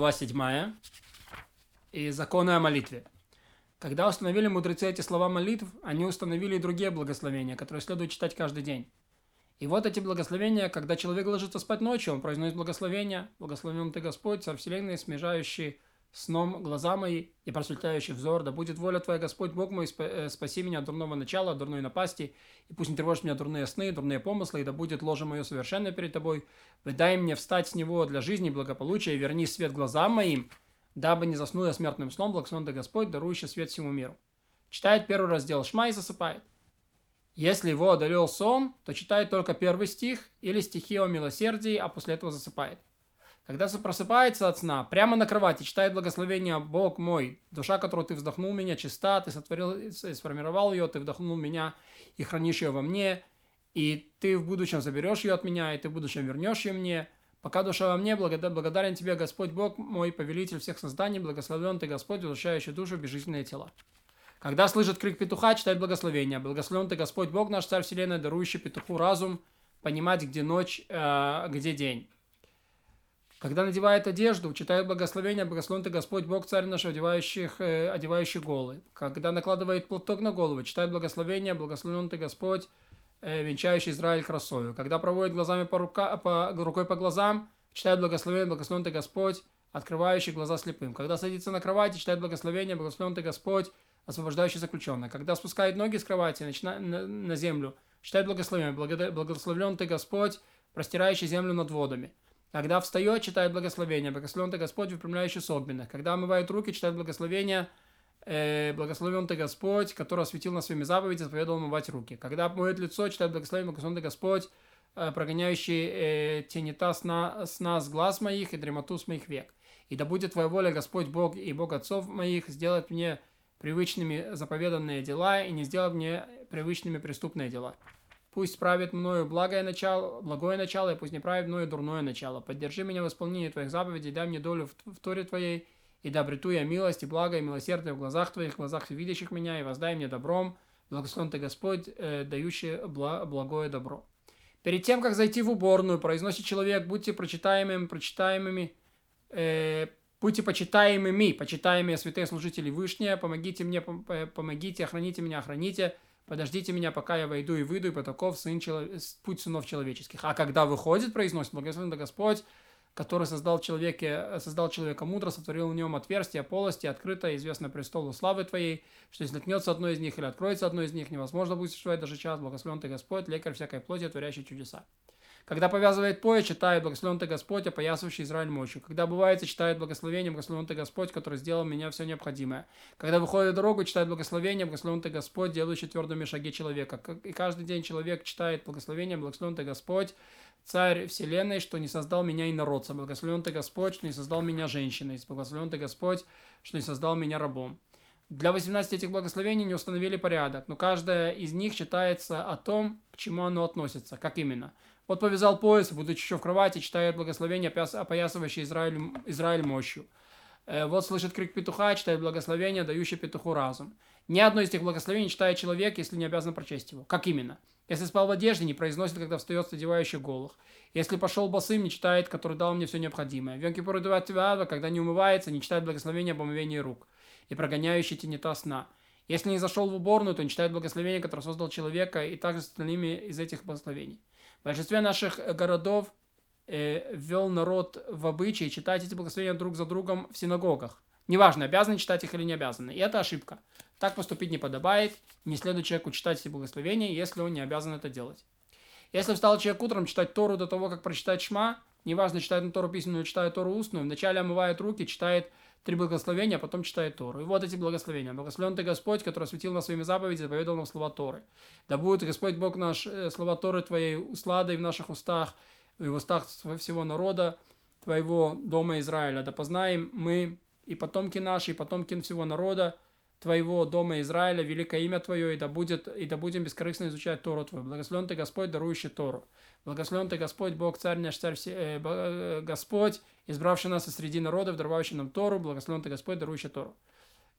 глава 7 и законы о молитве. Когда установили мудрецы эти слова молитв, они установили и другие благословения, которые следует читать каждый день. И вот эти благословения, когда человек ложится спать ночью, он произносит благословения, благословен ты Господь, со вселенной, смежающий сном глаза мои и просветляющий взор, да будет воля Твоя, Господь Бог мой, э, спаси меня от дурного начала, от дурной напасти, и пусть не тревожит меня дурные сны, дурные помыслы, и да будет ложе мое совершенно перед Тобой. Выдай мне встать с него для жизни и благополучия, и верни свет глазам моим, дабы не заснул я смертным сном, благословен ты Господь, дарующий свет всему миру. Читает первый раздел Шма и засыпает. Если его одолел сон, то читает только первый стих или стихи о милосердии, а после этого засыпает. Когда просыпается от сна, прямо на кровати читает благословение «Бог мой, душа, которую ты вздохнул меня, чиста, ты сотворил, сформировал ее, ты вдохнул меня и хранишь ее во мне, и ты в будущем заберешь ее от меня, и ты в будущем вернешь ее мне. Пока душа во мне, благодарен тебе, Господь Бог, мой повелитель всех созданий, благословен ты, Господь, возвращающий душу в безжизненные тела. Когда слышит крик петуха, читает благословение. Благословен ты, Господь Бог наш, Царь Вселенной, дарующий петуху разум, понимать, где ночь, э, где день. Когда надевает одежду, читает благословение, благословен ты Господь, Бог, Царь наш, одевающих, э, одевающий голый. Когда накладывает платок на голову, читает благословение, благословен ты Господь, э, венчающий Израиль красою. Когда проводит глазами по рука, по, рукой по глазам, читает благословение, благословен ты Господь, открывающий глаза слепым. Когда садится на кровати, читает благословение, благословен ты Господь, освобождающий заключенного. Когда спускает ноги с кровати начина, на, на землю, читает благословение, благословлен ты Господь, простирающий землю над водами. Когда встает, читает благословение. Благословен ты Господь, выпрямляющий с огненных. Когда омывает руки, читает благословение. Э, благословен ты Господь, который осветил нас своими заповедями, заповедовал омывать руки. Когда моет лицо, читает благословение. Благословен ты Господь, э, прогоняющий э, тенета сна, сна с глаз моих и дремоту с моих век. И да будет твоя воля, Господь Бог и Бог отцов моих, сделать мне привычными заповеданные дела и не сделать мне привычными преступные дела. Пусть правит мною благое начало, благое начало, и пусть не правит мною дурное начало. Поддержи меня в исполнении Твоих заповедей, дай мне долю в, в Торе Твоей, и да обрету я милость и благо и милосердие в глазах Твоих, в глазах видящих меня, и воздай мне добром, благословен Ты Господь, э, дающий бла, благое добро. Перед тем, как зайти в уборную, произносит человек, будьте прочитаемыми, прочитаемыми, э, будьте почитаемыми, почитаемые святые служители Вышние, помогите мне, помогите, охраните меня, охраните, подождите меня, пока я войду и выйду, и потаков сын челов... путь сынов человеческих. А когда выходит, произносит благословен Господь, который создал, человеке, создал человека мудро, сотворил в нем отверстие, полости, открыто, известно престолу славы Твоей, что если наткнется одно из них или откроется одно из них, невозможно будет существовать даже час. Благословен Ты Господь, лекарь всякой плоти, творящий чудеса. Когда повязывает пояс, читает «Благословен ты Господь, опоясывающий Израиль мощью». Когда бывает, читает «Благословение, благословен ты Господь, который сделал меня все необходимое». Когда выходит в дорогу, читает «Благословение, благословен ты Господь, делающий твердыми шаги человека». И каждый день человек читает «Благословение, благословен ты Господь, Царь Вселенной, что не создал меня и народца. Благословен ты Господь, что не создал меня женщиной. Благословен ты Господь, что не создал меня рабом. Для 18 этих благословений не установили порядок, но каждая из них считается о том, к чему оно относится. Как именно? Вот повязал пояс, будучи еще в кровати, читает благословение, опоясывающее Израиль, Израиль мощью. Э, вот слышит крик петуха, читает благословение, дающее петуху разум. Ни одно из этих благословений читает человек, если не обязан прочесть его. Как именно? Если спал в одежде, не произносит, когда встает с одевающих голых. Если пошел босым, не читает, который дал мне все необходимое. В Йом-Кипур и когда не умывается, не читает благословение об омовении рук и прогоняющий тенета сна. Если не зашел в уборную, то не читает благословение, которое создал человека, и также с остальными из этих благословений. В большинстве наших городов э, ввел народ в обычай читать эти благословения друг за другом в синагогах. Неважно, обязаны читать их или не обязаны. И это ошибка. Так поступить не подобает. Не следует человеку читать эти благословения, если он не обязан это делать. Если встал человек утром читать Тору до того, как прочитать Шма, неважно, читает он Тору письменную читает Тору устную, вначале омывает руки, читает три благословения, а потом читает Тору. И вот эти благословения. Благословен ты Господь, который осветил нас своими заповедями, заповедал нам слова Торы. Да будет Господь Бог наш, э, слова Торы Твоей усладой в наших устах, и в устах всего народа Твоего дома Израиля. Да познаем мы и потомки наши, и потомки всего народа, Твоего дома Израиля, великое имя Твое, и да, будет, и да будем бескорыстно изучать Тору Твою. Благословен Ты Господь, дарующий Тору. Благословен Ты Господь, Бог, Царь наш, Царь, э, э, Господь, избравший нас из среди народов, даровавший нам Тору. Благословен Ты Господь, дарующий Тору.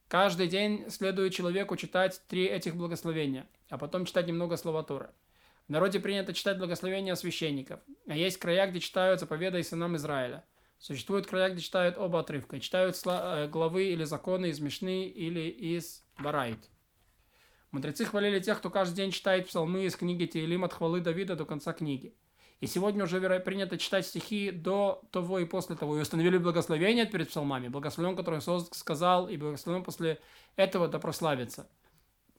Каждый день следует человеку читать три этих благословения, а потом читать немного слова Торы. В народе принято читать благословения священников, а есть края, где читают заповеды сынам Израиля. Существуют края, где читают оба отрывка. Читают э, главы или законы из Мишны или из Барайт. Мудрецы хвалили тех, кто каждый день читает псалмы из книги Теилим от хвалы Давида до конца книги. И сегодня уже принято читать стихи до того и после того. И установили благословение перед псалмами. Благословен, который сказал, и благословен после этого да прославится.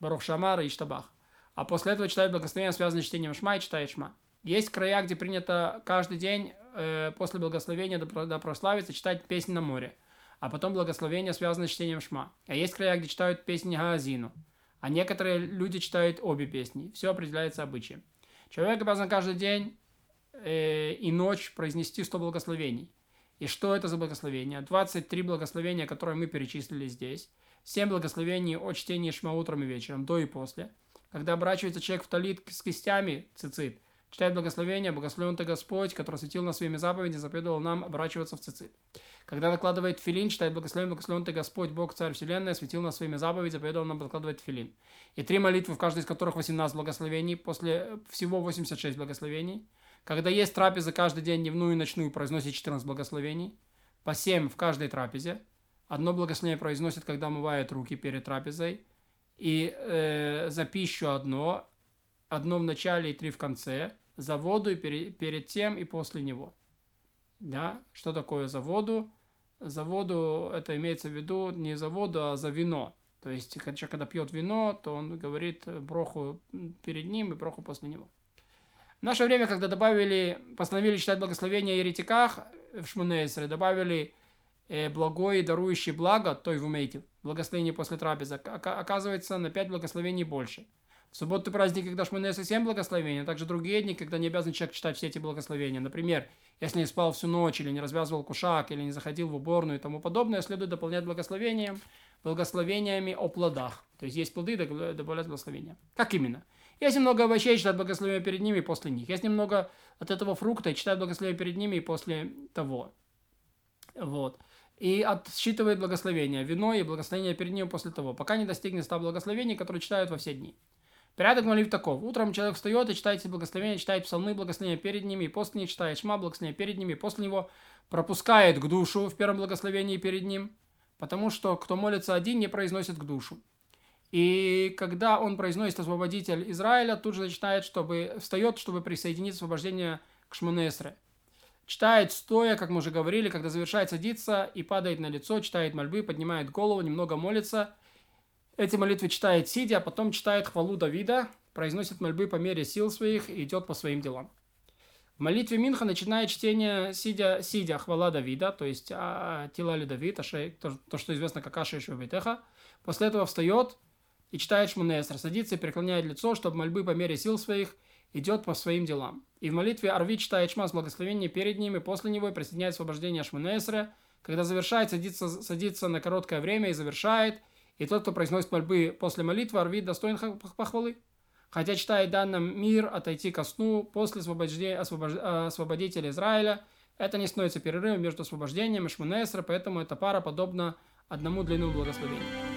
Барух Шамара и Штабах. А после этого читают благословение, связанное с чтением Шма, и читает Шма. Есть края, где принято каждый день э, после благословения да, да прославиться читать песни на море. А потом благословение, связанное с чтением Шма. А есть края, где читают песни Гаазину. А некоторые люди читают обе песни. Все определяется обычаем. Человек обязан каждый день э, и ночь произнести 100 благословений. И что это за благословения? 23 благословения, которые мы перечислили здесь. 7 благословений о чтении шма утром и вечером, до и после. Когда оборачивается человек в талит с кистями, цицит, читает благословение, благословен ты Господь, который светил на своими заповеди, заповедовал нам оборачиваться в цицит. Когда накладывает филин, читает благословен, благословен ты Господь, Бог, Царь Вселенной, светил на своими заповеди, заповедовал нам накладывать филин. И три молитвы, в каждой из которых 18 благословений, после всего 86 благословений – когда есть трапеза каждый день, дневную и ночную, произносит 14 благословений. По 7 в каждой трапезе. Одно благословение произносит, когда омывает руки перед трапезой. И э, за пищу одно. Одно в начале и три в конце. За воду и перед, перед тем и после него. Да? Что такое за воду? За воду это имеется в виду не за воду, а за вино. То есть, когда, когда пьет вино, то он говорит броху перед ним и броху после него. В наше время, когда добавили, постановили читать благословение еретиках в Шмунейсере, добавили э, благое, дарующее благо, то и в умейте, благословение после трапезы, оказывается на 5 благословений больше. В субботу праздник, когда Шмунейсер 7 благословений, а также другие дни, когда не обязан человек читать все эти благословения. Например, если не спал всю ночь, или не развязывал кушак, или не заходил в уборную и тому подобное, следует дополнять благословением, благословениями о плодах. То есть есть плоды, добавлять благословения. Как именно? Есть немного овощей, читают благословение перед ними и после них. Есть немного от этого фрукта и читают благословение перед ними и после того. Вот. И отсчитывает благословение, вино и благословение перед ним после того, пока не достигнет ста благословений, которые читают во все дни. Порядок молитв таков. Утром человек встает и читает благословения, читает псалмы, благословения перед ними, и после них читает шма, благословения перед ними, и после него пропускает к душу в первом благословении перед ним, потому что кто молится один, не произносит к душу. И когда он произносит освободитель Израиля, тут же начинает, чтобы встает, чтобы присоединить освобождение к Шмонесре. Читает стоя, как мы уже говорили, когда завершает садиться и падает на лицо, читает мольбы, поднимает голову, немного молится. Эти молитвы читает сидя, а потом читает хвалу Давида, произносит мольбы по мере сил своих и идет по своим делам. В молитве Минха начинает чтение сидя, сидя хвала Давида, то есть а, Тилали Давид, то, то, что известно как Аша Ишвабитеха. После этого встает, и читает Шмунесра, садится и преклоняет лицо, чтобы мольбы по мере сил своих идет по своим делам. И в молитве Арви читает Шма с благословения перед ним, и после него и присоединяет освобождение Шмунесра. Когда завершает, садится, садится на короткое время и завершает. И тот, кто произносит мольбы после молитвы, Арви достоин похвалы. Хотя читает данным мир отойти ко сну после освобож... освободителя Израиля, это не становится перерывом между освобождением и Шмунесра, поэтому эта пара подобна одному длинному благословению.